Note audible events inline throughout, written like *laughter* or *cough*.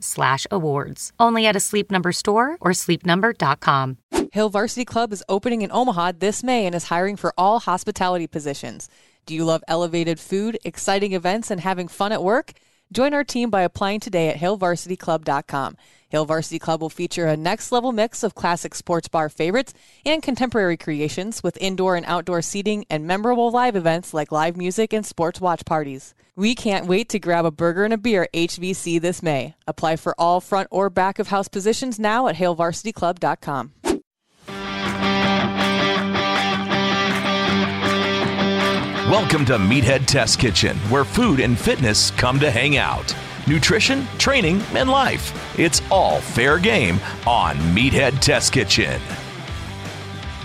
slash awards. Only at a Sleep Number store or sleepnumber.com. Hill Varsity Club is opening in Omaha this May and is hiring for all hospitality positions. Do you love elevated food, exciting events, and having fun at work? Join our team by applying today at hillvarsityclub.com. Hill Varsity Club will feature a next level mix of classic sports bar favorites and contemporary creations with indoor and outdoor seating and memorable live events like live music and sports watch parties. We can't wait to grab a burger and a beer at HVC this May. Apply for all front or back of house positions now at hillvarsityclub.com. Welcome to Meathead Test Kitchen, where food and fitness come to hang out. Nutrition, training, and life. It's all fair game on Meathead Test Kitchen.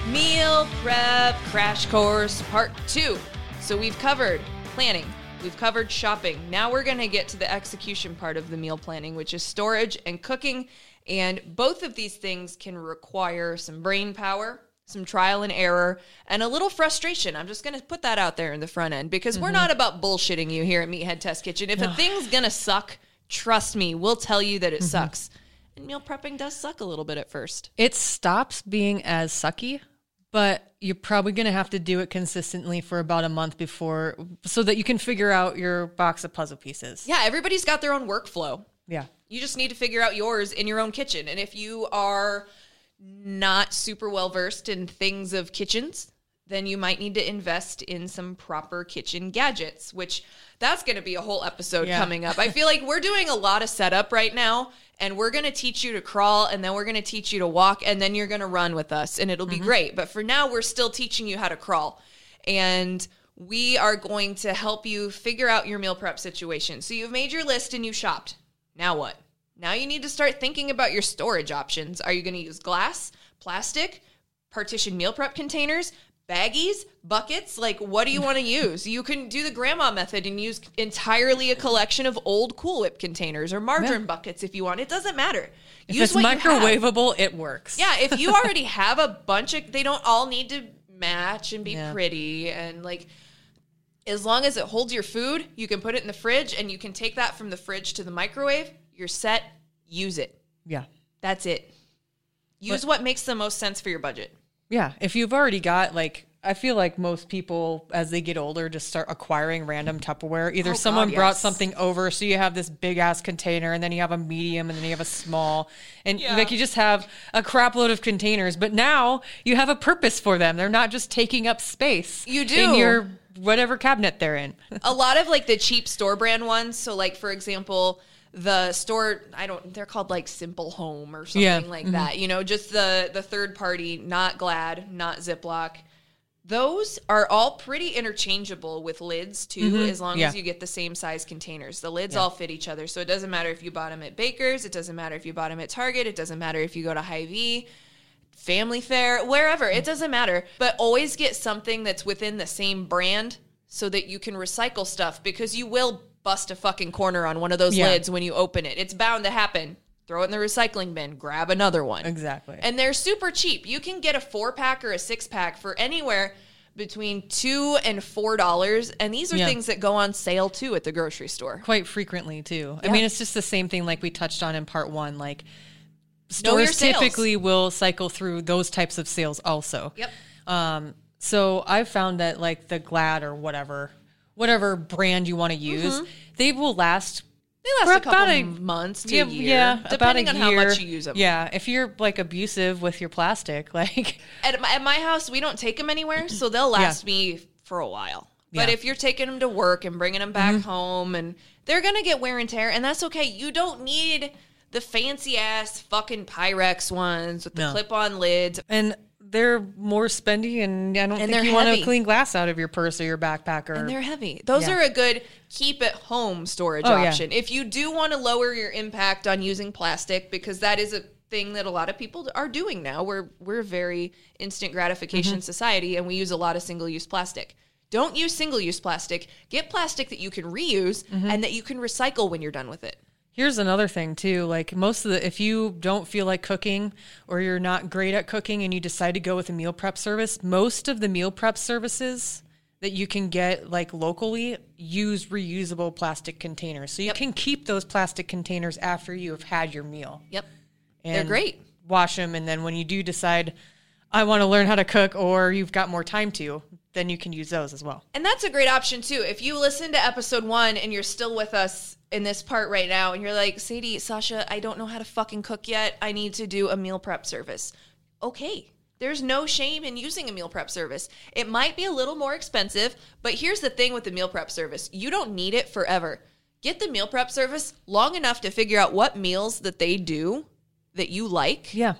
Meal prep crash course part two. So we've covered planning, we've covered shopping. Now we're going to get to the execution part of the meal planning, which is storage and cooking. And both of these things can require some brain power, some trial and error, and a little frustration. I'm just going to put that out there in the front end because we're mm-hmm. not about bullshitting you here at Meathead Test Kitchen. If a thing's going to suck, trust me, we'll tell you that it mm-hmm. sucks. And meal prepping does suck a little bit at first. It stops being as sucky, but you're probably going to have to do it consistently for about a month before so that you can figure out your box of puzzle pieces. Yeah, everybody's got their own workflow. Yeah. You just need to figure out yours in your own kitchen. And if you are not super well versed in things of kitchens, then you might need to invest in some proper kitchen gadgets, which that's going to be a whole episode Yeah. coming up. I feel like we're doing a lot of setup right now, and we're going to teach you to crawl, and then we're going to teach you to walk, and then you're going to run with us, and it'll be mm-hmm. great. But for now, we're still teaching you how to crawl. And we are going to help you figure out your meal prep situation. So you've made your list and you shopped. Now what? Now you need to start thinking about your storage options. Are you going to use glass, plastic, partition meal prep containers, baggies, buckets? Like, what do you want to *laughs* use? You can do the grandma method and use entirely a collection of old Cool Whip containers or margarine buckets if you want. It doesn't matter. If use it's what you have. microwavable, it works. Yeah, if you already *laughs* have a bunch of, they don't all need to match and be Yeah. pretty. And like, as long as it holds your food, you can put it in the fridge and you can take that from the fridge to the microwave. You're set. Use it. Yeah. That's it. Use what makes the most sense for your budget. Yeah. If you've already got like I feel like most people as they get older just start acquiring random Tupperware. Either Oh, someone God, brought yes. something over, so you have this big ass container, and then you have a medium, and then you have a small, and like you just have a crap load of containers. But now you have a purpose for them. They're not just taking up space. You do in your whatever cabinet they're in. a lot of like the cheap store brand ones. So like for example, the store I don't they're called like Simple Home or something Yeah. like mm-hmm. that. You know, just the the third party, not Glad, not Ziploc. Those are all pretty interchangeable with lids too, mm-hmm. as long Yeah. as you get the same size containers. The lids all fit each other, so it doesn't matter if you bought them at Baker's, it doesn't matter if you bought them at Target, it doesn't matter if you go to Hy-Vee, Family Fare, wherever. It mm. doesn't matter. But always get something that's within the same brand so that you can recycle stuff because you will bust a fucking corner on one of those Yeah. lids when you open it. It's bound to happen. Throw it in the recycling bin, grab another one. Exactly. And they're super cheap. You can get a four pack or a six pack for anywhere between two and four dollars. And these are Yeah. things that go on sale too at the grocery store. quite frequently too. I mean, it's just the same thing like we touched on in part one. Like stores typically will cycle through those types of sales also. Yep. Um, so I've found that like the Glad or whatever, whatever brand you want to use, Mm-hmm. they will last They last For a couple about a- months to yeah, a year, yeah, depending on how much you use them. Yeah, if you're like abusive with your plastic, *laughs* like At my, at my house, we don't take them anywhere, so they'll last me for a while. But Yeah. Mm-hmm. if you're taking them to work and bringing them back home, and they're gonna get wear and tear, and that's okay. You don't need the fancy ass fucking Pyrex ones with the No. clip-on lids. and they're more spendy, and I don't And think you want to clean glass out of your purse or your backpack or And they're heavy. Those Yeah. are a good keep at home storage Oh, yeah. option. If you do want to lower your impact on using plastic, because that is a thing that a lot of people are doing now. We're we're a very instant gratification Mm-hmm. society and we use a lot of single use plastic. Don't use single use plastic. Get plastic that you can reuse Mm-hmm. and that you can recycle when you're done with it. Here's another thing too. Like most of the, if you don't feel like cooking or you're not great at cooking and you decide to go with a meal prep service, most of the meal prep services that you can get like locally use reusable plastic containers. So you Yep. can keep those plastic containers after you have had your meal. Yep. And They're great. Wash them, and then when you do decide, I want to learn how to cook, or you've got more time to, then you can use those as well. And that's a great option too. If you listen to episode one and you're still with us in this part right now, and you're like, Sadie, Sasha, I don't know how to fucking cook yet. I need to do a meal prep service. Okay. There's no shame in using a meal prep service. It might be a little more expensive, but here's the thing with the meal prep service you don't need it forever. Get the meal prep service long enough to figure out what meals that they do that you like Yeah.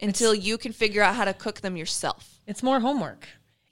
until you can figure out how to cook them yourself. It's more homework.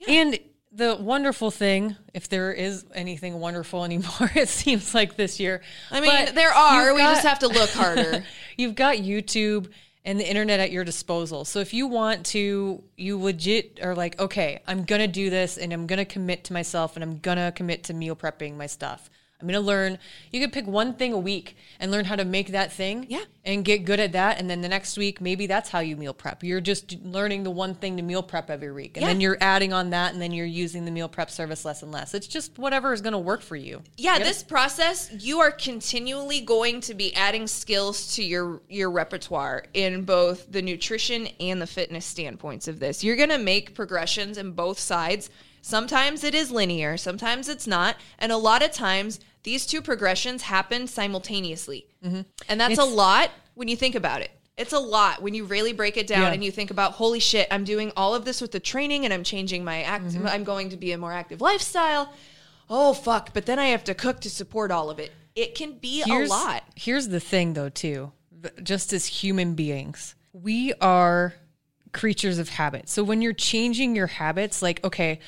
And the wonderful thing, if there is anything wonderful *laughs* anymore, it seems like this year. I mean, But there are. We got- just have to look harder. *laughs* you've got YouTube and the internet at your disposal. So if you want to, you legit are like, okay, I'm going to do this and I'm going to commit to myself and I'm going to commit to meal prepping my stuff. I'm going to learn. You could pick one thing a week and learn how to make that thing. Yeah. And get good at that. And then the next week, maybe that's how you meal prep. You're just learning the one thing to meal prep every week. And Yeah. then you're adding on that and then you're using the meal prep service less and less. It's just whatever is going to work for you. yeah this process you are continually going to be adding skills to your your repertoire in both the nutrition and the fitness standpoints of this you're going to make progressions in both sides sometimes it is linear sometimes it's not and a lot of times these two progressions happen simultaneously and that's a lot when you think about it it's a lot when you really break it down Yeah. and you think about holy shit i'm doing all of this with the training and i'm changing my act Mm-hmm. i'm going to be a more active lifestyle oh fuck but then i have to cook to support all of it it can be a lot Here's the thing, though, too. Just as human beings, we are creatures of habit. So when you're changing your habits, like, okay,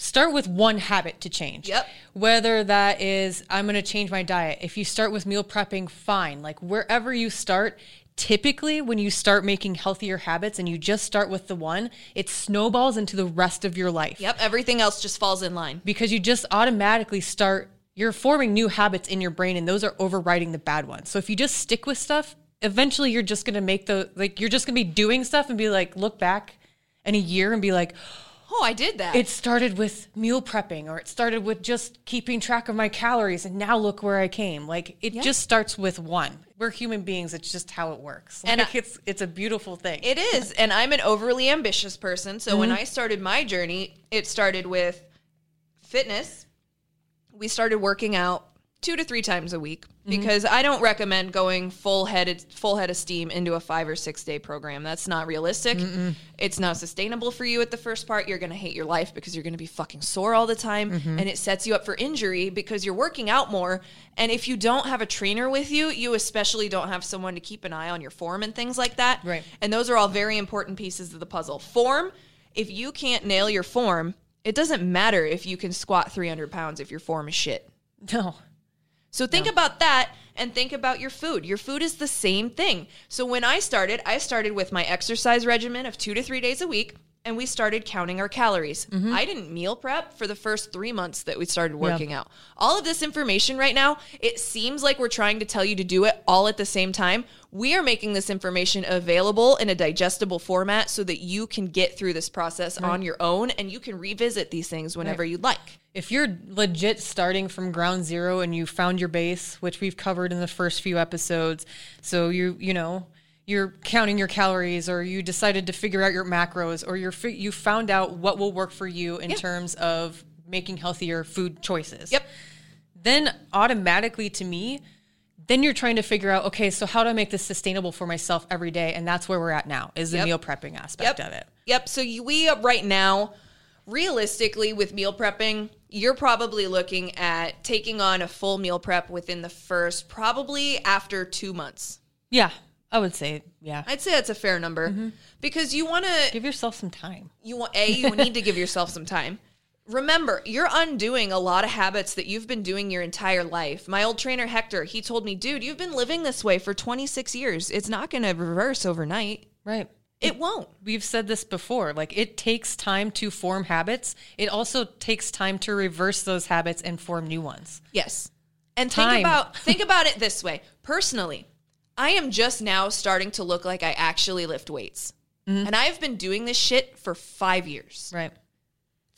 start with one habit to change. Yep. Whether that is, I'm going to change my diet. If you start with meal prepping, fine. Like, wherever you start, typically when you start making healthier habits and you just start with the one, it snowballs into the rest of your life yep everything else just falls in line because you just automatically start you're forming new habits in your brain and those are overriding the bad ones so if you just stick with stuff eventually you're just going to make the like you're just going to be doing stuff and be like look back in a year and be like oh i did that it started with meal prepping or it started with just keeping track of my calories and now look where i came like it just starts with one we're human beings it's just how it works And I- it's it's a beautiful thing It is. *laughs* And I'm an overly ambitious person. So Mm-hmm. when I started my journey, it started with fitness. We started working out two to three times a week Mm-hmm. because I don't recommend going full headed full head of steam into a five or six day program. That's not realistic. It's not sustainable for you at the first part. You're gonna hate your life because you're gonna be fucking sore all the time Mm-hmm. and it sets you up for injury because you're working out more. And if you don't have a trainer with you, you especially don't have someone to keep an eye on your form and things like that. Right. And those are all very important pieces of the puzzle. Form, if you can't nail your form, it doesn't matter if you can squat 300 pounds if your form is shit. no So think about that and think about your food. Your food is the same thing. So when I started, I started with my exercise regimen of two to three days a week. And we started counting our calories. Mm-hmm. I didn't meal prep for the first three months that we started working out. All of this information right now, it seems like we're trying to tell you to do it all at the same time. We are making this information available in a digestible format so that you can get through this process on your own and you can revisit these things whenever you'd like. if you're legit starting from ground zero and you found your base, which we've covered in the first few episodes, so you you know you're counting your calories, or you decided to figure out your macros, or you're fi- you found out what will work for you in terms of making healthier food choices. Yep. Then automatically to me, then you're trying to figure out, okay, so how do I make this sustainable for myself every day? And that's where we're at now is the Yep. meal prepping aspect Yep. of it. Yep. So you, we uh, right now, realistically, with meal prepping, you're probably looking at taking on a full meal prep within the first, probably after two months. Yeah, I would say, yeah. I'd say that's a fair number mm-hmm. because you want to Give yourself some time. you want a you need to give yourself some time remember you're undoing a lot of habits that you've been doing your entire life my old trainer hector he told me dude you've been living this way for 26 years it's not going to reverse overnight Right. it won't We've said this before. Like it takes time to form habits. It also takes time to reverse those habits and form new ones. yes and Time. think about think *laughs* about it this way personally i am just now starting to look like i actually lift weights mm-hmm. and i've been doing this shit for five years Right.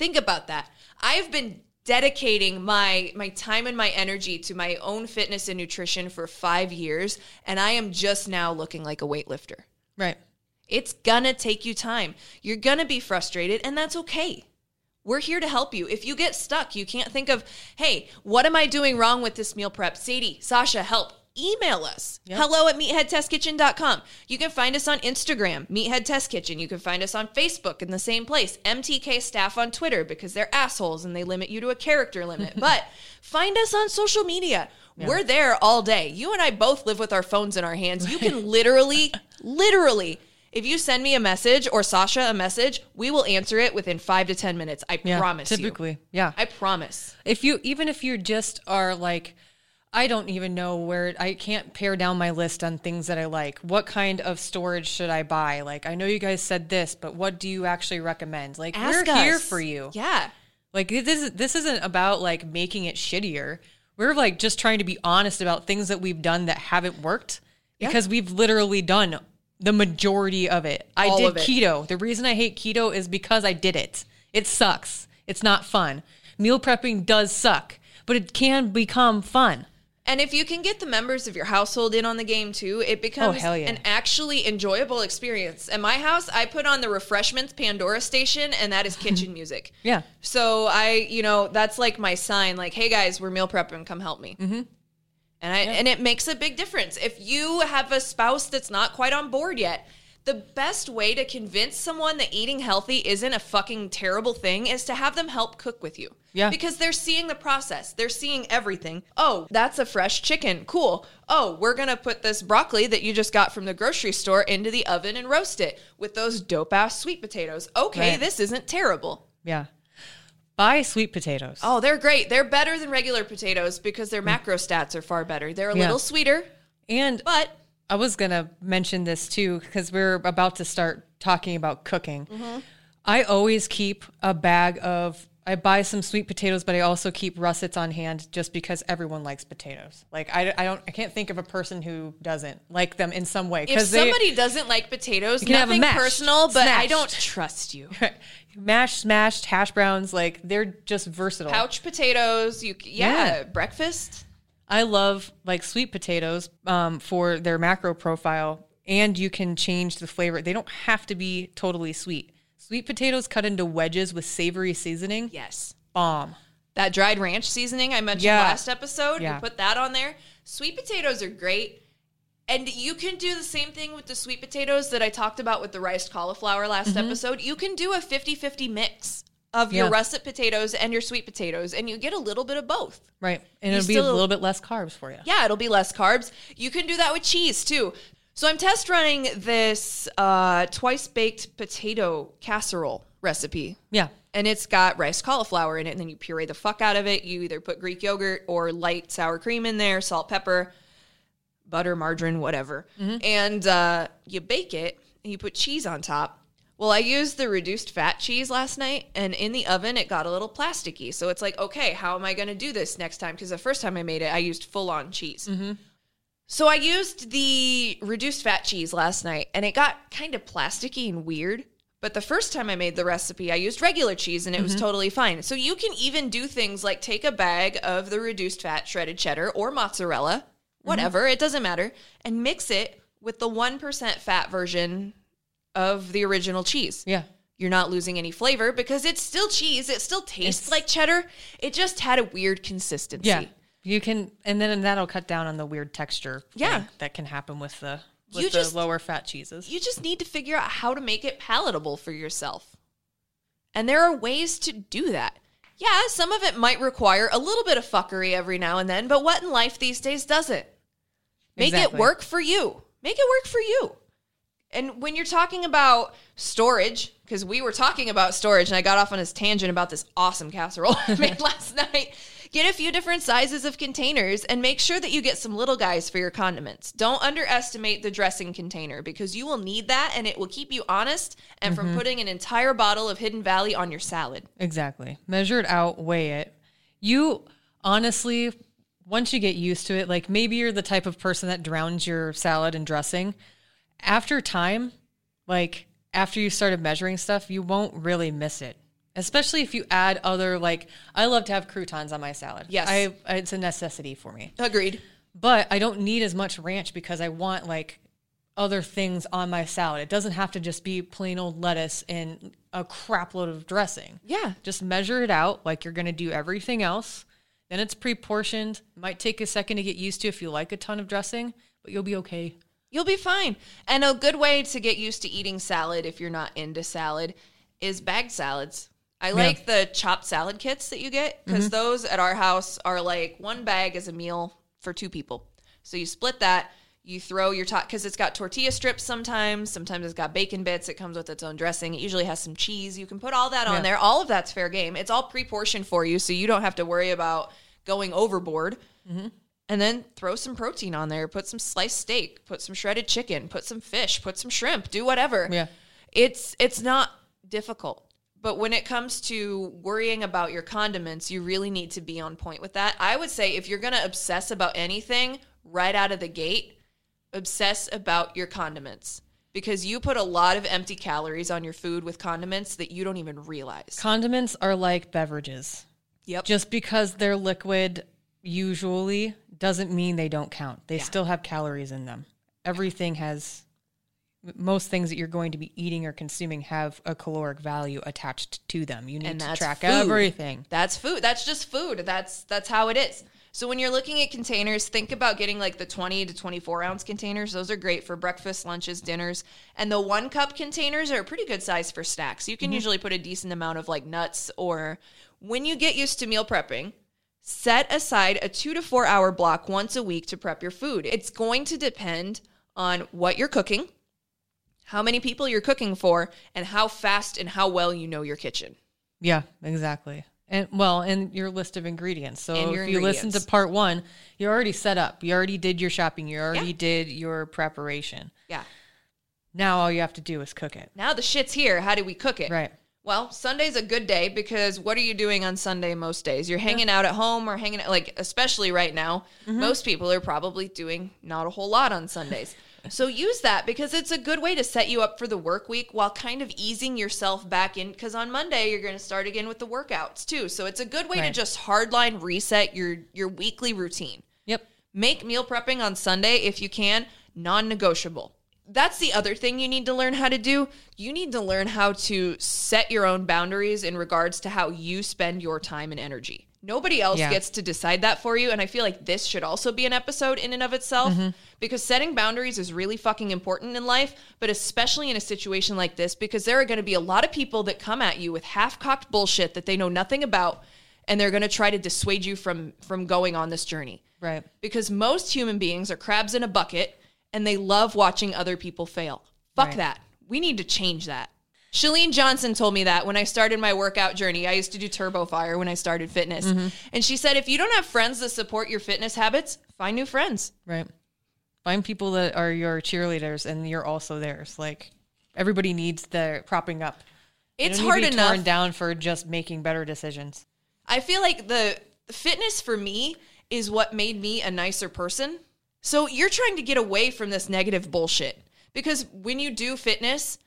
Think about that. I've been dedicating my my time and my energy to my own fitness and nutrition for 5 years and I am just now looking like a weightlifter. Right. It's gonna take you time. You're gonna be frustrated and that's okay. We're here to help you. If you get stuck, you can't think of, hey, what am I doing wrong with this meal prep? Sadie, Sasha, help. Email us. Hello at meatheadtestkitchen.com. You can find us on Instagram, Meathead Test Kitchen. You can find us on Facebook in the same place. MTK staff on Twitter because they're assholes and they limit you to a character limit. *laughs* but find us on social media. We're there all day. You and I both live with our phones in our hands. You can *laughs* literally, literally if you send me a message or Sasha a message, we will answer it within five to 10 minutes. I Yeah. promise Typically. you. Yeah. I promise. if you even if you just are like I don't even know where I can't pare down my list on things that I like. What kind of storage should I buy? Like I know you guys said this, but what do you actually recommend? Like Ask we're here for you. Yeah. Like this is this isn't about like making it shittier. We're like just trying to be honest about things that we've done that haven't worked because we've literally done the majority of it. I All did it. keto. The reason I hate keto is because I did it. It sucks. It's not fun. Meal prepping does suck, but it can become fun. And if you can get the members of your household in on the game too, it becomes Oh, yeah. an actually enjoyable experience. At my house, I put on the refreshments Pandora station, and that is kitchen *laughs* music. Yeah. So I, you know, that's like my sign, like, hey guys, we're meal prepping, come help me. Mm-hmm. And I and it makes a big difference. If you have a spouse that's not quite on board yet, the best way to convince someone that eating healthy isn't a fucking terrible thing is to have them help cook with you. Yeah. Because they're seeing the process. They're seeing everything. Oh, that's a fresh chicken. Cool. Oh, we're going to put this broccoli that you just got from the grocery store into the oven and roast it with those dope ass sweet potatoes. Okay, Right. this isn't terrible. Yeah. Buy sweet potatoes. Oh, they're great. They're better than regular potatoes because their macro stats are far better. They're a Yeah. little sweeter, And but I was gonna mention this too because we're about to start talking about cooking. Mm-hmm. I always keep a bag of. I buy some sweet potatoes, but I also keep russets on hand just because everyone likes potatoes. Like I, I don't, I can't think of a person who doesn't like them in some way. if somebody doesn't like potatoes, can have 'em nothing mashed, personal, but I don't trust you. *laughs* mashed, smashed, hash browns, like they're just versatile. Pouch potatoes, you yeah, Yeah. breakfast. I love like sweet potatoes um, for their macro profile, and you can change the flavor. They don't have to be totally sweet. Sweet potatoes cut into wedges with savory seasoning. Yes. Bomb. That dried ranch seasoning I mentioned Yeah. last episode, Yeah. you put that on there. Sweet potatoes are great. And you can do the same thing with the sweet potatoes that I talked about with the riced cauliflower last episode. You can do a 50 50 mix of your Mm-hmm. Yeah. russet potatoes and your sweet potatoes, and you get a little bit of both. Right. And You it'll be a little bit less carbs for you. Yeah, it'll be less carbs. You can do that with cheese too. So I'm test running this uh, twice baked potato casserole recipe. Yeah. And it's got rice cauliflower in it, and then you puree the fuck out of it. You either put Greek yogurt or light sour cream in there, salt, pepper, butter, margarine, whatever. And uh, you bake it, and you put cheese on top. Well, I used the reduced fat cheese last night, and in the oven, it got a little plasticky. So it's like, okay, how am I going to do this next time? Because the first time I made it, I used full on cheese. Mm-hmm. So I used the reduced fat cheese last night, and it got kind of plasticky and weird. But the first time I made the recipe, I used regular cheese and it was mm-hmm. totally fine. So you can even do things like take a bag of the reduced fat shredded cheddar or mozzarella, mm-hmm. whatever, it doesn't matter, and mix it with the 1% fat version of the original cheese. Yeah. You're not losing any flavor because it's still cheese. It still tastes It's- like cheddar. It just had a weird consistency. Yeah. You can, and then that'll cut down on the weird texture. Yeah. that can happen with the with You the just- lower fat cheeses. You just need to figure out how to make it palatable for yourself. And there are ways to do that. Yeah, some of it might require a little bit of fuckery every now and then, but what in life these days doesn't? Make Exactly. it work for you. Make it work for you. And when you're talking about storage, because we were talking about storage and I got off on this tangent about this awesome casserole *laughs* I made *laughs* last night, get a few different sizes of containers and make sure that you get some little guys for your condiments. Don't underestimate the dressing container because you will need that and it will keep you honest and from mm-hmm. putting an entire bottle of Hidden Valley on your salad. Exactly. Measure it out, weigh it. You honestly, once you get used to it, like maybe you're the type of person that drowns your salad in dressing. After time, like after you started measuring stuff, you won't really miss it. Especially if you add other like I love to have croutons on my salad. Yes. I it's a necessity for me. Agreed. But I don't need as much ranch because I want like other things on my salad. It doesn't have to just be plain old lettuce and a crap load of dressing. Yeah. Just measure it out like you're going to do everything else. Then it's pre-portioned. Might take a second to get used to if you like a ton of dressing, but you'll be okay. You'll be fine. And a good way to get used to eating salad if you're not into salad is bagged salads. I like the chopped salad kits that you get because mm-hmm. those at our house are like one bag is a meal for two people. So you split that, you throw your top because it's got tortilla strips sometimes, sometimes it's got bacon bits, it comes with its own dressing. It usually has some cheese. You can put all that on Yeah. there. All of that's fair game. It's all pre portioned for you, so you don't have to worry about going overboard mm-hmm. And then throw some protein on there. Put some sliced steak, put some shredded chicken, put some fish, put some shrimp, do whatever. Yeah. It's it's not difficult. But when it comes to worrying about your condiments, you really need to be on point with that. I would say if you're going to obsess about anything right out of the gate, obsess about your condiments because you put a lot of empty calories on your food with condiments that you don't even realize. Condiments are like beverages. Yep. Just because they're liquid usually doesn't mean they don't count. They still have calories in them. Everything has most things that you're going to be eating or consuming have a caloric value attached to them. You need to track food. everything. That's food. That's just food. That's that's how it is. So when you're looking at containers, think about getting like the 20 to 24 ounce containers. Those are great for breakfast, lunches, dinners. And the one cup containers are a pretty good size for snacks. You can mm-hmm. usually put a decent amount of like nuts or when you get used to meal prepping, set aside a two to four hour block once a week to prep your food. It's going to depend on what you're cooking, how many people you're cooking for, and how fast and how well you know your kitchen. Yeah, exactly. And well, and your list of ingredients. So if you listen to part one, you're already set up. You already did your shopping. You already Yeah. did your preparation. Yeah. Now all you have to do is cook it. Now the shit's here. How do we cook it? Right. Well, Sunday's a good day because what are you doing on Sunday most days? You're hanging out at home or hanging out, like, especially right now, Mm-hmm. most people are probably doing not a whole lot on Sundays. *laughs* so use that because it's a good way to set you up for the work week while kind of easing yourself back in. Because on Monday, you're going to start again with the workouts too. So it's a good way to just hardline reset your, your weekly routine. Yep. Make meal prepping on Sunday if you can non negotiable. That's the other thing you need to learn how to do. You need to learn how to set your own boundaries in regards to how you spend your time and energy. Nobody else Yeah. gets to decide that for you. And I feel like this should also be an episode in and of itself mm-hmm. because setting boundaries is really fucking important in life, but especially in a situation like this because there are going to be a lot of people that come at you with half cocked bullshit that they know nothing about and they're going to try to dissuade you from from going on this journey Right. because most human beings are crabs in a bucket and they love watching other people fail. Fuck Right. that. We need to change that. Chalene Johnson told me that when I started my workout journey. I used to do Turbo Fire when I started fitness. Mm-hmm. And she said, if you don't have friends that support your fitness habits, find new friends. Right. Find people that are your cheerleaders and you're also theirs. Like everybody needs the propping up. You It's need to hard be enough. torn down for just making better decisions. I feel like the fitness for me is what made me a nicer person. So you're trying to get away from this negative bullshit because when you do fitness,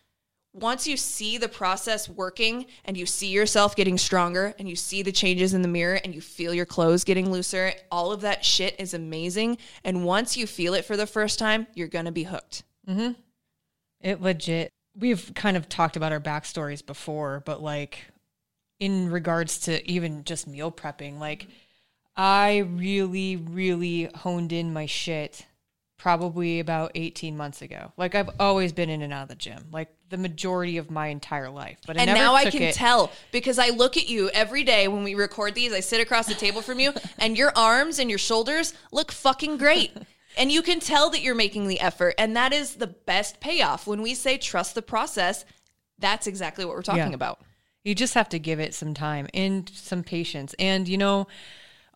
once you see the process working and you see yourself getting stronger and you see the changes in the mirror and you feel your clothes getting looser, all of that shit is amazing. And once you feel it for the first time, you're going to be hooked. Mm-hmm. It legit. We've kind of talked about our backstories before, but like in regards to even just meal prepping, like I really, really honed in my shit probably about 18 months ago. Like I've always been in and out of the gym, like the majority of my entire life. But I and now I can it- tell because I look at you every day when we record these. I sit across the table from you, *laughs* and your arms and your shoulders look fucking great. And you can tell that you're making the effort. And that is the best payoff. When we say trust the process, that's exactly what we're talking Yeah. about. You just have to give it some time and some patience. And you know,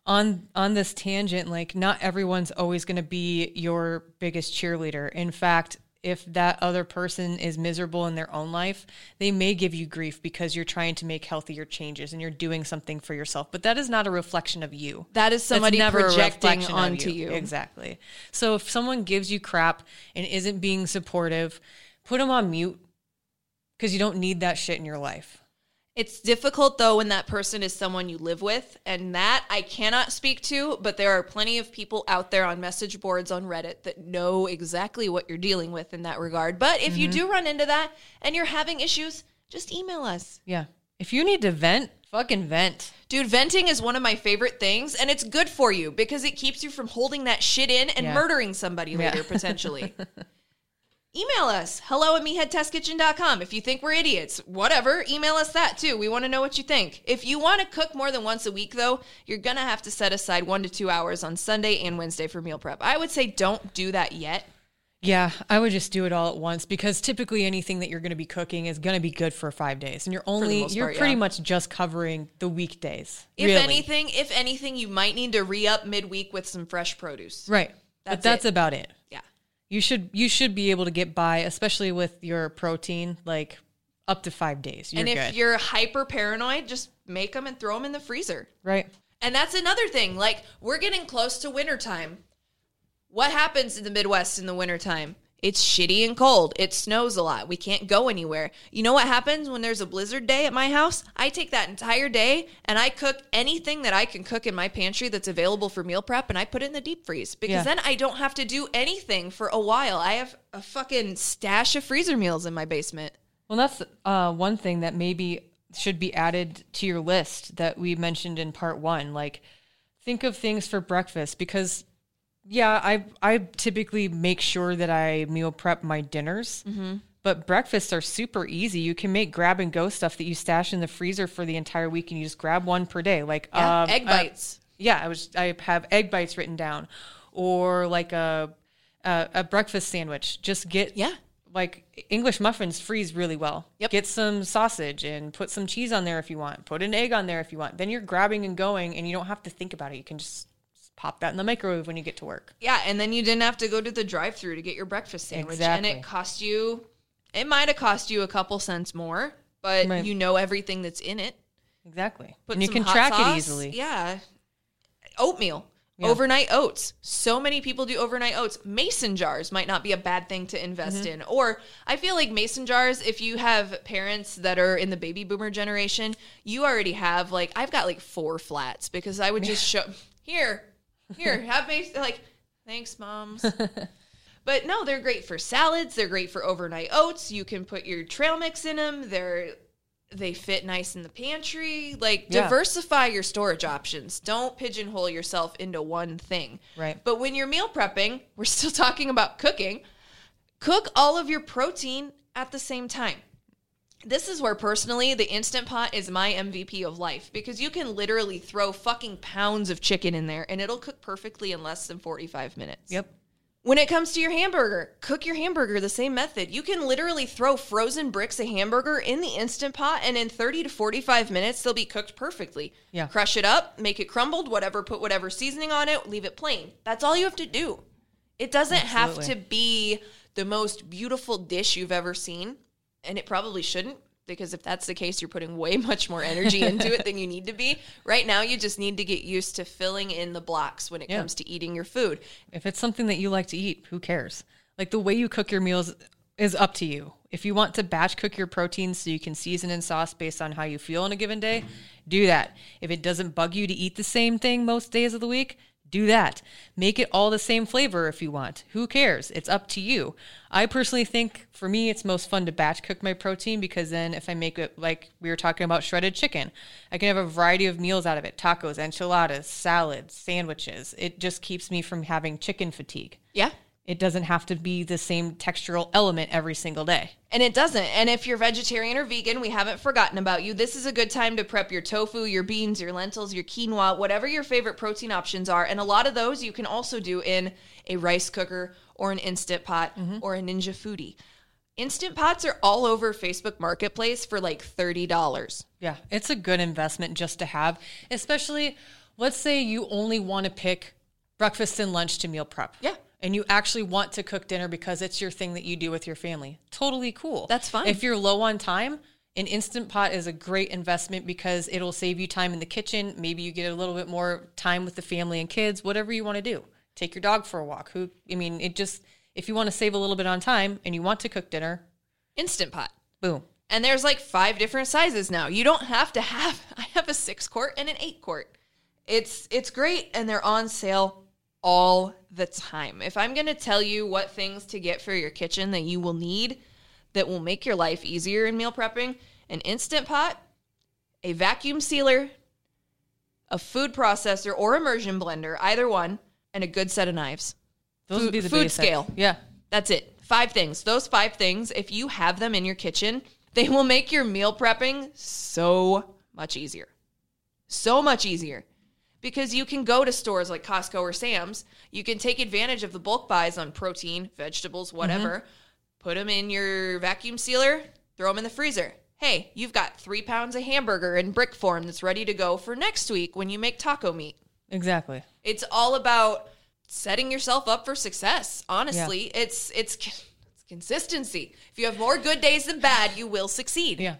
on on this tangent, like not everyone's always going to be your biggest cheerleader. In fact, if that other person is miserable in their own life, they may give you grief because you're trying to make healthier changes and you're doing something for yourself. But that is not a reflection of you. That is That's somebody never projecting onto you. Exactly. So if someone gives you crap and isn't being supportive, put them on mute because you don't need that shit in your life. It's difficult though when that person is someone you live with, and that I cannot speak to, but there are plenty of people out there on message boards on Reddit that know exactly what you're dealing with in that regard. But if you Mm-hmm. do run into that and you're having issues, just email us. Yeah. If you need to vent, fucking vent. Dude, venting is one of my favorite things, and it's good for you because it keeps you from holding that shit in and Yeah. murdering somebody later, potentially. *laughs* email us, hello at meatheadtestkitchen.com. If you think we're idiots, whatever, email us that too. We want to know what you think. If you want to cook more than once a week, though, you're going to have to set aside one to two hours on Sunday and Wednesday for meal prep. I would say don't do that yet. Yeah, I would just do it all at once because typically anything that you're going to be cooking is going to be good for five days, and you're only you're part, pretty yeah. much just covering the weekdays. If really. anything, if anything, you might need to re up midweek with some fresh produce. right? That's but that's it. about it. Yeah. You should you should be able to get by, especially with your protein, like up to five days. You're and if good, you're hyper paranoid, just make them and throw them in the freezer. right? And that's another thing. Like, we're getting close to wintertime. What happens in the Midwest in the wintertime? It's shitty and cold. It snows a lot. We can't go anywhere. You know what happens when there's a blizzard day at my house? I take that entire day and I cook anything that I can cook in my pantry that's available for meal prep and I put it in the deep freeze because Yeah. then I don't have to do anything for a while. I have a fucking stash of freezer meals in my basement. Well, that's uh, one thing that maybe should be added to your list that we mentioned in part one. Like, think of things for breakfast because, yeah, I I typically make sure that I meal prep my dinners. But breakfasts are super easy. You can make grab and go stuff that you stash in the freezer for the entire week, and you just grab one per day. Like Yeah, um, egg uh, bites. yeah, I was I have egg bites written down, or like a a, a breakfast sandwich. Just get Yeah. like English muffins freeze really well. Yep. Get some sausage and put some cheese on there if you want. Put an egg on there if you want. Then you're grabbing and going, and you don't have to think about it. You can just pop that in the microwave when you get to work. Yeah, and then you didn't have to go to the drive-through to get your breakfast sandwich, and it cost you. It might have cost you a couple cents more, but Right. you know everything that's in it. Exactly. Put and you can track sauce. it easily. Yeah, oatmeal. Overnight oats. So many people do overnight oats. Mason jars might not be a bad thing to invest Mm-hmm. in. Or I feel like mason jars, if you have parents that are in the baby boomer generation, you already have like, I've got like four flats because I would *laughs* just show, here, here, have mason, like, thanks, moms. *laughs* But no, they're great for salads. They're great for overnight oats. You can put your trail mix in them. They're they fit nice in the pantry. Like Yeah. diversify your storage options. Don't pigeonhole yourself into one thing. Right. But when you're meal prepping, we're still *laughs* talking about cooking. Cook all of your protein at the same time. This is where personally the instant pot is my MVP of life because you can literally throw fucking pounds of chicken in there and it'll cook perfectly in less than 45 minutes. Yep. When it comes to your hamburger, cook your hamburger the same method. You can literally throw frozen bricks of hamburger in the instant pot, and in 30 to 45 minutes, they'll be cooked perfectly. Yeah. Crush it up, make it crumbled, whatever, put whatever seasoning on it, leave it plain. That's all you have to do. It doesn't have to be the most beautiful dish you've ever seen, and it probably shouldn't. Because if that's the case, you're putting way *laughs* much more energy into it than you need to be. Right now, you just need to get used to filling in the blocks when it Yeah. comes to eating your food. If it's something that you like to eat, who cares? Like the way you cook your meals is up to you. If you want to batch cook your proteins so you can season and sauce based on how you feel on a given day, do that. If it doesn't bug you to eat the same thing most days of the week, do that. Make it all the same flavor if you want. Who cares? It's up to you. I personally think for me, it's most fun to batch cook my protein because then if I make it like we were talking about shredded chicken, I can have a variety of meals out of it tacos, enchiladas, salads, sandwiches. It just keeps me from having chicken fatigue. Yeah. It doesn't have to be the same textural element every single day. And it doesn't. And if you're vegetarian or vegan, we haven't forgotten about you. This is a good time to prep your tofu, your beans, your lentils, your quinoa, whatever your favorite protein options are. And a lot of those you can also do in a rice cooker or an instant pot mm-hmm. or a Ninja Foodi. Instant pots are all over Facebook Marketplace for like $30. Yeah, it's a good investment just to have, especially let's say you only want to pick breakfast and lunch to meal prep. Yeah. And you actually want to cook dinner because it's your thing that you do with your family. Totally cool. That's fine. If you're low on time, an instant pot is a great investment because it'll save you time in the kitchen. Maybe you get a little bit more time with the family and kids, whatever you want to do. Take your dog for a walk. Who I mean, it just if you want to save a little bit on time and you want to cook dinner, Instant pot. boom. And there's like five different sizes now. You don't have to have *laughs* I have a 6 quart and an 8 quart. It's it's great and they're on sale all the time. If I'm going to tell you what things to get for your kitchen that you will need that will make your life easier in meal prepping, an instant pot, a vacuum sealer, a food processor or immersion blender, either one, and a good set of knives. Those Food- would be the food scale. Yeah. That's it. Five things. Those five things, if you have them in your kitchen, they will make your meal prepping so much easier. So much easier. Because you can go to stores like Costco or Sam's, you can take advantage of the bulk buys on protein, vegetables, mm-hmm. whatever, put them in your vacuum sealer, throw them in the freezer. Hey, you've got three pounds of hamburger in brick form that's ready to go for next week when you make taco meat. Exactly. It's all about setting yourself up for success. Honestly, it's it's it's consistency. If you have more good days than bad, you will succeed. Yeah.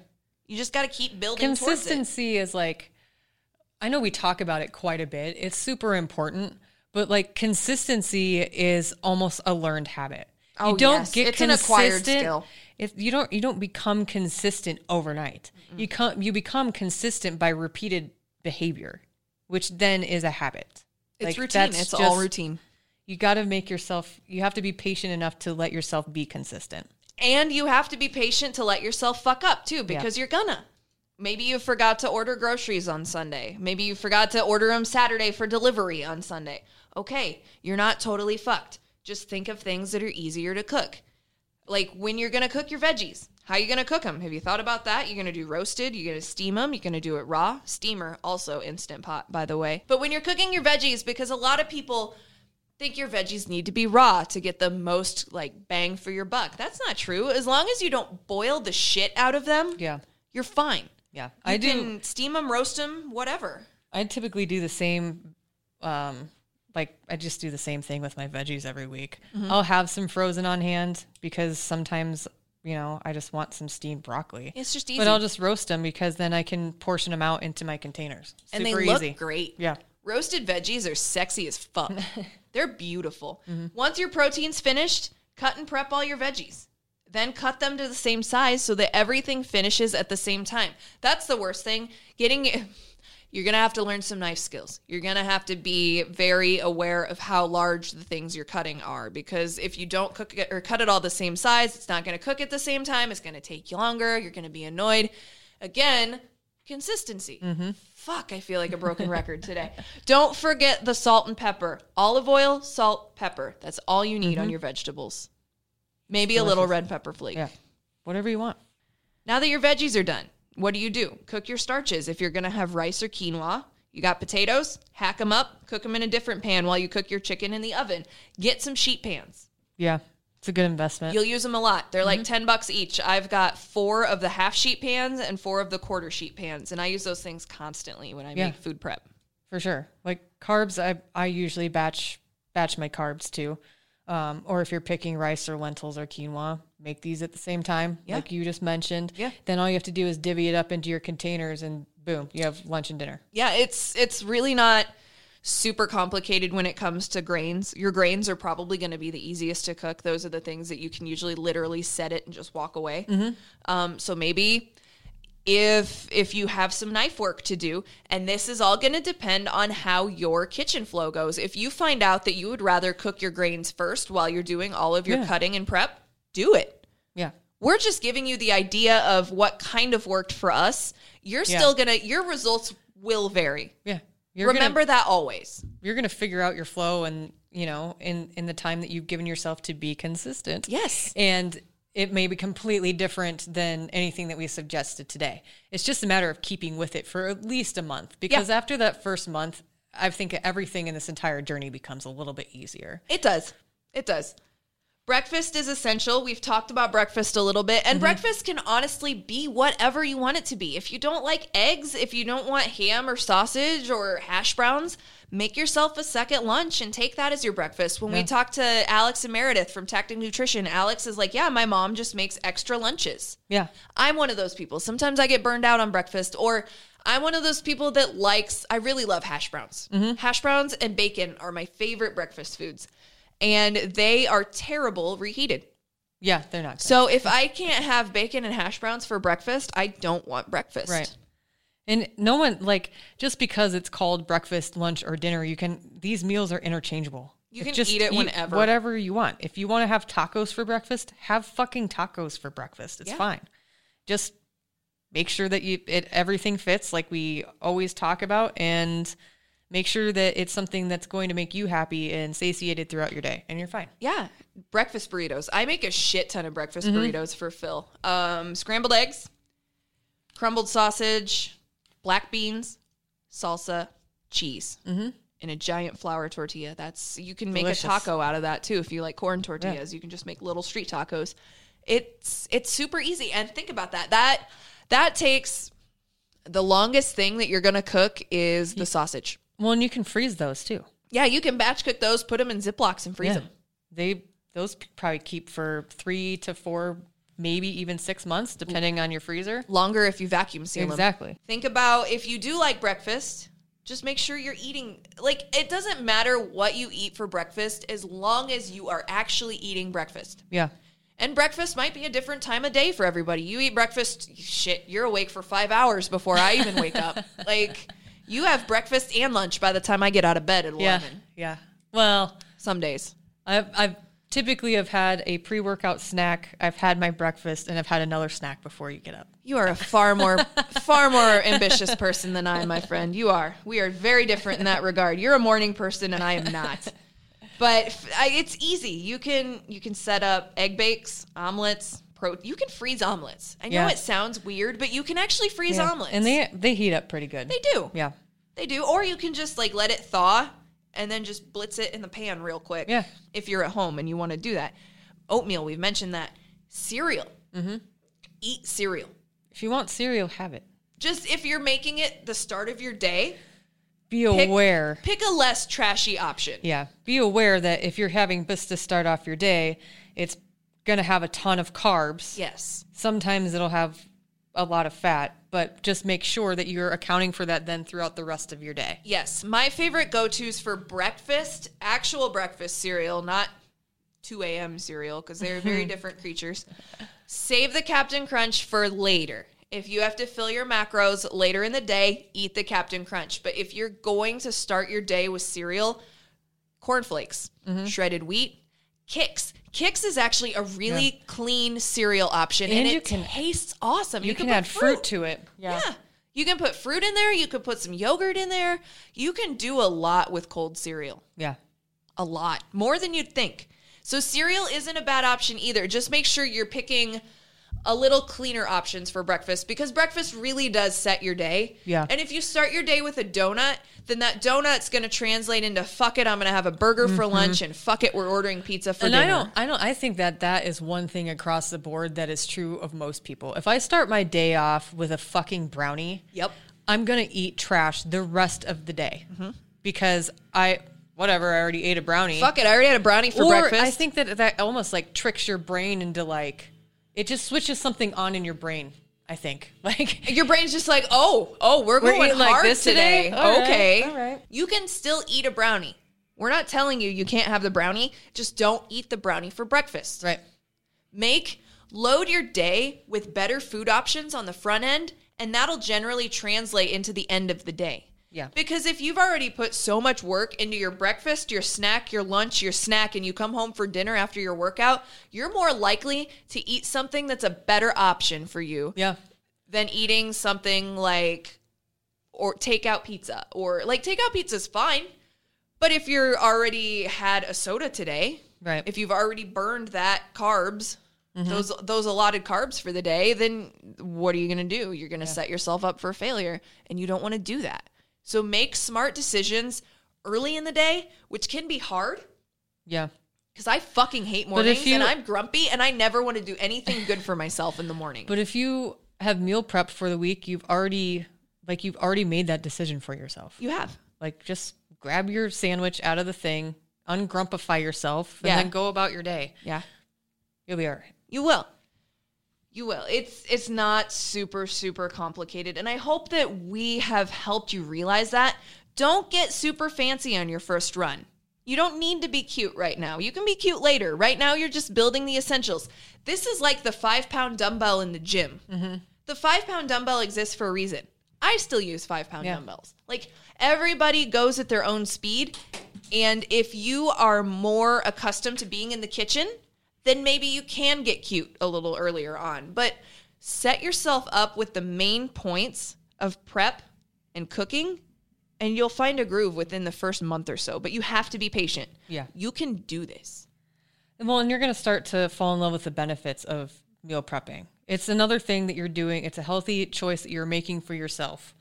You just got to keep building towards it. consistency is like i know we talk about it quite a bit it's super important but like consistency is almost a learned habit Oh, you don't yes. get It's an acquired skill. if you don't you don't become consistent overnight you come you become consistent by repeated behavior which then is a habit It's Like, routine. It's all routine. you got to make yourself you have to be patient enough to let yourself be consistent And you have to be patient to let yourself fuck up too, because you're gonna. Maybe you forgot to order groceries on Sunday. Maybe you forgot to order them Saturday for delivery on Sunday. Okay, you're not totally fucked. Just think of things that are easier to cook. Like when you're gonna cook your veggies. How are you gonna cook them? Have you thought about that? You're gonna do roasted. You're gonna steam them. You're gonna do it raw. Steamer, also instant pot, by the way. But when you're cooking your veggies, because a lot of people think your veggies need to be raw to get the most like bang for your buck. That's not true. As long as you don't boil the shit out of them, yeah you're fine. Yeah You i do steam them, roast them, whatever. I typically do the same. Um, like I just do the same thing with my veggies every week. Mm-hmm. I'll have some frozen on hand because sometimes you know I just want some steamed broccoli. It's just easy. But I'll just roast them because then I can portion them out into my containers. and they Super look easy. great. Yeah. Roasted veggies are sexy as fuck. *laughs* They're beautiful. Mm-hmm. Once your protein's finished, cut and prep all your veggies. Then cut them to the same size so that everything finishes at the same time. That's the worst thing. Getting *laughs* you're going to have to learn some knife skills. You're going to have to be very aware of how large the things you're cutting are because if you don't cook it or cut it all the same size, it's not going to cook at the same time. It's going to take you longer. You're going to be annoyed. Again, consistency. Mhm. Fuck, I feel like a broken record today. *laughs* Don't forget the salt and pepper. Olive oil, salt, pepper. That's all you need on your vegetables. Maybe a little red pepper flake. Yeah. Whatever you want. Now that your veggies are done, what do you do? Cook your starches. If you're going to have rice or quinoa, you got potatoes, hack them up, cook them in a different pan while you cook your chicken in the oven. Get some sheet pans. Yeah. It's a good investment. You'll use them a lot. They're Mm-hmm. like 10 bucks each. I've got four of the half sheet pans and four of the quarter sheet pans, and I use those things constantly when I Yeah. make food prep. for sure. Like carbs, I I usually batch batch my carbs too. Um, or if you're picking rice or lentils or quinoa, make these at the same time, Yeah. like you just mentioned. Yeah. Then all you have to do is divvy it up into your containers, and boom, you have lunch and dinner. Yeah, it's it's really not super complicated when it comes to grains. Your grains are probably going to be the easiest to cook. Those are the things that you can usually literally set it and just walk away. Um, so maybe if if you have some knife work to do and this is all going to depend on how your kitchen flow goes if you find out that you would rather cook your grains first while you're doing all of your Yeah. cutting and prep do it Yeah. we're just giving you the idea of what kind of worked for us you're Yeah. still gonna your results will vary Yeah. You're remember gonna, that always you're going to figure out your flow and, you know, in in the time that you've given yourself to be consistent. Yes. And it may be completely different than anything that we suggested today. It's just a matter of keeping with it for at least a month because Yeah. after that first month, I think everything in this entire journey becomes a little bit easier. It does. It does. Breakfast is essential. We've talked about breakfast a little bit, and mm-hmm. breakfast can honestly be whatever you want it to be. If you don't like eggs, if you don't want ham or sausage or hash browns, make yourself a second lunch and take that as your breakfast. When we talked to Alex and Meredith from Tactic Nutrition, Alex is like, Yeah, my mom just makes extra lunches. Yeah. I'm one of those people. Sometimes I get burned out on breakfast, or I'm one of those people that likes, I really love hash browns. Mm-hmm. Hash browns and bacon are my favorite breakfast foods, and they are terrible reheated. Yeah, they're not good. So if I can't have bacon and hash browns for breakfast, I don't want breakfast. Right. And no one like just because it's called breakfast, lunch, or dinner, you can these meals are interchangeable. You can eat it whenever. Whatever you want. If you want to have tacos for breakfast, have fucking tacos for breakfast. It's Yeah. fine. Just make sure that you it everything fits like we always talk about and make sure that it's something that's going to make you happy and satiated throughout your day and you're fine. Yeah, breakfast burritos. I make a shit ton of breakfast Mm-hmm. burritos for Phil. Um, scrambled eggs, crumbled sausage, black beans, salsa, cheese, mm-hmm. and a giant flour tortilla. That's you can make Delicious. a taco out of that too if you like corn tortillas. You can just make little street tacos. It's it's super easy. And think about that. That that takes the longest thing that you're gonna cook is the sausage. Well, and you can freeze those too. Yeah, you can batch cook those, put them in Ziplocs and freeze Yeah. them. They those probably keep for 3 to 4 maybe even 6 months depending on your freezer. Longer if you vacuum seal them. Exactly. Think about if you do like breakfast, just make sure you're eating like it doesn't matter what you eat for breakfast as long as you are actually eating breakfast. Yeah. And breakfast might be a different time of day for everybody. You eat breakfast, shit, you're awake for 5 hours before I even wake up. *laughs* Like you have breakfast and lunch by the time I get out of bed at 11. Yeah. Yeah. Well, Some days. I've I've typically have had a pre-workout snack, I've had my breakfast and I've had another snack before you get up. You are a far more *laughs* far more ambitious person than I my friend. You are. We are very different in that regard. You're a morning person and I am not. But it's easy. You can you can set up egg bakes, omelets, pro. You can freeze omelets. I know Yeah. it sounds weird, but you can actually freeze Yeah. omelets. And they they heat up pretty good. they do. Yeah. They do. Or you can just like let it thaw and then just blitz it in the pan real quick. Yeah. If you're at home and you want to do that. Oatmeal, we've mentioned that. Cereal. Mm-hmm. Eat cereal. If you want cereal, have it. Just if you're making it the start of your day, Be pick, aware. pick a less trashy option. Yeah. Be aware that if you're having this to start off your day, it's going to have a ton of carbs. Yes. Sometimes it'll have a lot of fat, but just make sure that you're accounting for that then throughout the rest of your day. Yes. My favorite go tos for breakfast, actual breakfast cereal, not 2 a.m. cereal, because they're *laughs* very different creatures. Save the Captain Crunch for later. If you have to fill your macros later in the day, eat the Captain Crunch. But if you're going to start your day with cereal, cornflakes, mm-hmm. shredded wheat, Kix. Kix is actually a really clean cereal option, and, And it can- tastes awesome. You, can, put add fruit. to it. yeah. You can put fruit in there. You could put some yogurt in there. You can do a lot with cold cereal. Yeah. A lot. More than you'd think. So cereal isn't a bad option either. Just make sure you're picking a little cleaner options for breakfast because breakfast really does set your day. Yeah. And if you start your day with a donut, then that donut's going to translate into fuck it, I'm going to have a burger for mm-hmm. lunch and fuck it, we're ordering pizza for and dinner. I don't, I don't, I think that that is one thing across the board that is true of most people. If I start my day off with a fucking brownie, Yep. I'm gonna eat trash the rest of the day mm-hmm. because I, whatever, I already ate a brownie. Fuck it, I already had a brownie for or breakfast. I think that that almost like tricks your brain into like, it just switches something on in your brain. I think *laughs* like Your brain's just like, oh, oh, we're We're going eating like hard this today. today? All right, okay, all right. You can still eat a brownie. We're not telling you you can't have the brownie. Just don't eat the brownie for breakfast. right. Make load your day with better food options on the front end, and that'll generally translate into the end of the day. Yeah. Because if you've already put so much work into your breakfast, your snack, your lunch, your snack, and you come home for dinner after your workout, you're more likely to eat something that's a better option for you Yeah. than eating something like or takeout pizza or like takeout pizza is fine. But if you're already had a soda today, Right. If you've already burned that carbs, mm-hmm. those those allotted carbs for the day, then what are you going to do? You're going to set yourself up for failure, and you don't want to do that. So make smart decisions early in the day, which can be hard Yeah. because I fucking hate mornings you- and I'm grumpy and I never want to do anything good for myself in the morning. But if you have meal prep for the week, you've already like you've already made that decision for yourself. you have. Like just grab your sandwich out of the thing, ungrumpify yourself, and Yeah. then go about your day. Yeah. You'll be all right. You will. You will. It's it's not super super complicated and I hope that we have helped you realize that. Don't get super fancy on your first run. You don't need to be cute right now. You can be cute later. Right now you're just building the essentials. This is like the 5 pound dumbbell in the gym. Mm-hmm. The 5 pound dumbbell exists for a reason. I still use 5 pound Yeah. dumbbells. Like everybody goes at their own speed and if you are more accustomed to being in the kitchen, then maybe you can get cute a little earlier on. But set yourself up with the main points of prep and cooking, and you'll find a groove within the first month or so. But you have to be patient. Yeah. You can do this. Well, and you're going to start to fall in love with the benefits of meal prepping. It's another thing that you're doing. It's a healthy choice that you're making for yourself.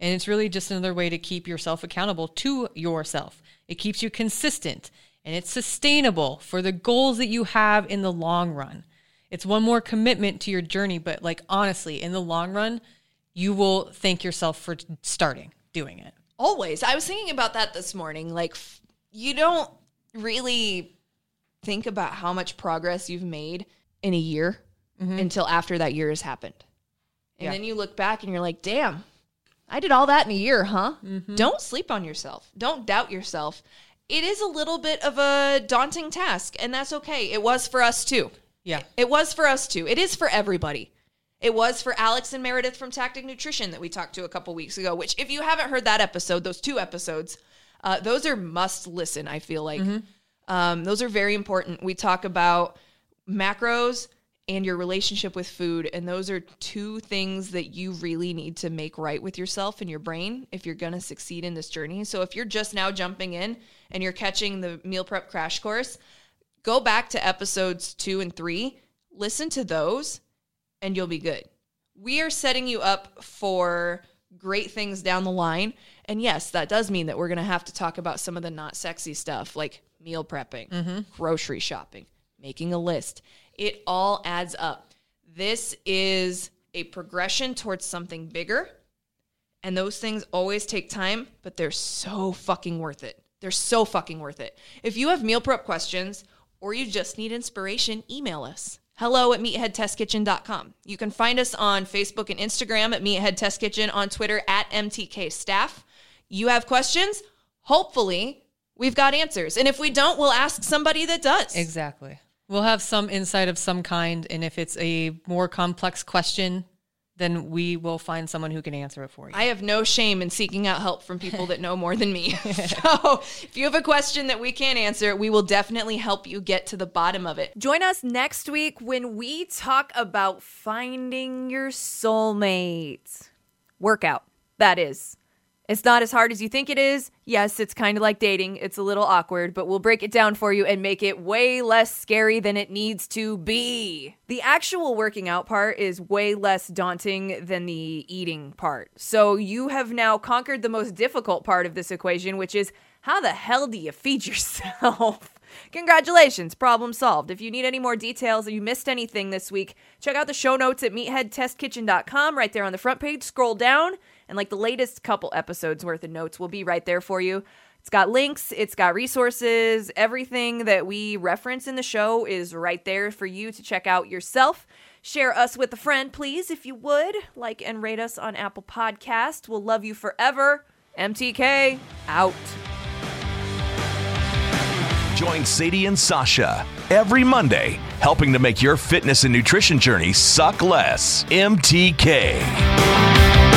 And it's really just another way to keep yourself accountable to yourself. It keeps you consistent and it's sustainable for the goals that you have in the long run. It's one more commitment to your journey, but like honestly, in the long run, you will thank yourself for starting doing it. Always. I was thinking about that this morning. Like, you don't really think about how much progress you've made in a year mm-hmm. until after that year has happened. And Yeah. then you look back and you're like, damn, I did all that in a year, huh? Mm-hmm. Don't sleep on yourself. Don't doubt yourself. It is a little bit of a daunting task, and that's okay. It was for us too. Yeah. It was for us too. It is for everybody. It was for Alex and Meredith from Tactic Nutrition that we talked to a couple weeks ago, which, if you haven't heard that episode, those two episodes, uh, those are must listen, I feel like. Um, those are very important. We talk about macros and your relationship with food. And those are two things that you really need to make right with yourself and your brain if you're going to succeed in this journey. So if you're just now jumping in and you're catching the meal prep crash course, go back to episodes two and three, listen to those, and you'll be good. We are setting you up for great things down the line. And yes, that does mean that we're going to have to talk about some of the not sexy stuff like meal prepping, mm-hmm. grocery shopping, making a list. It all adds up. This is a progression towards something bigger. And those things always take time, but they're so fucking worth it. They're so fucking worth it. If you have meal prep questions or you just need inspiration, email us. Hello at meatheadtestkitchen.com. You can find us on Facebook and Instagram at Meathead Test Kitchen, on Twitter at MTK Staff. You have questions? Hopefully, we've got answers. And if we don't, we'll ask somebody that does. Exactly. We'll have some insight of some kind. And if it's a more complex question, then we will find someone who can answer it for you. I have no shame in seeking out help from people that know more than me. *laughs* *laughs* so if you have a question that we can't answer, we will definitely help you get to the bottom of it. Join us next week when we talk about finding your soulmate. Workout, that is. It's not as hard as you think it is. Yes, it's kind of like dating. It's a little awkward, but we'll break it down for you and make it way less scary than it needs to be. The actual working out part is way less daunting than the eating part. So you have now conquered the most difficult part of this equation, which is how the hell do you feed *laughs* yourself? Congratulations, problem solved. If you need any more details or you missed anything this week, check out the show notes at meatheadtestkitchen.com right there on the front page. Scroll down, and like the latest couple episodes worth of notes will be right there for you. It's got links, it's got resources, everything that we reference in the show is right there for you to check out yourself. Share us with a friend, please, if you would. Like and rate us on Apple Podcast. We'll love you forever. MTK out. Join Sadie and Sasha every Monday, helping to make your fitness and nutrition journey suck less. MTK.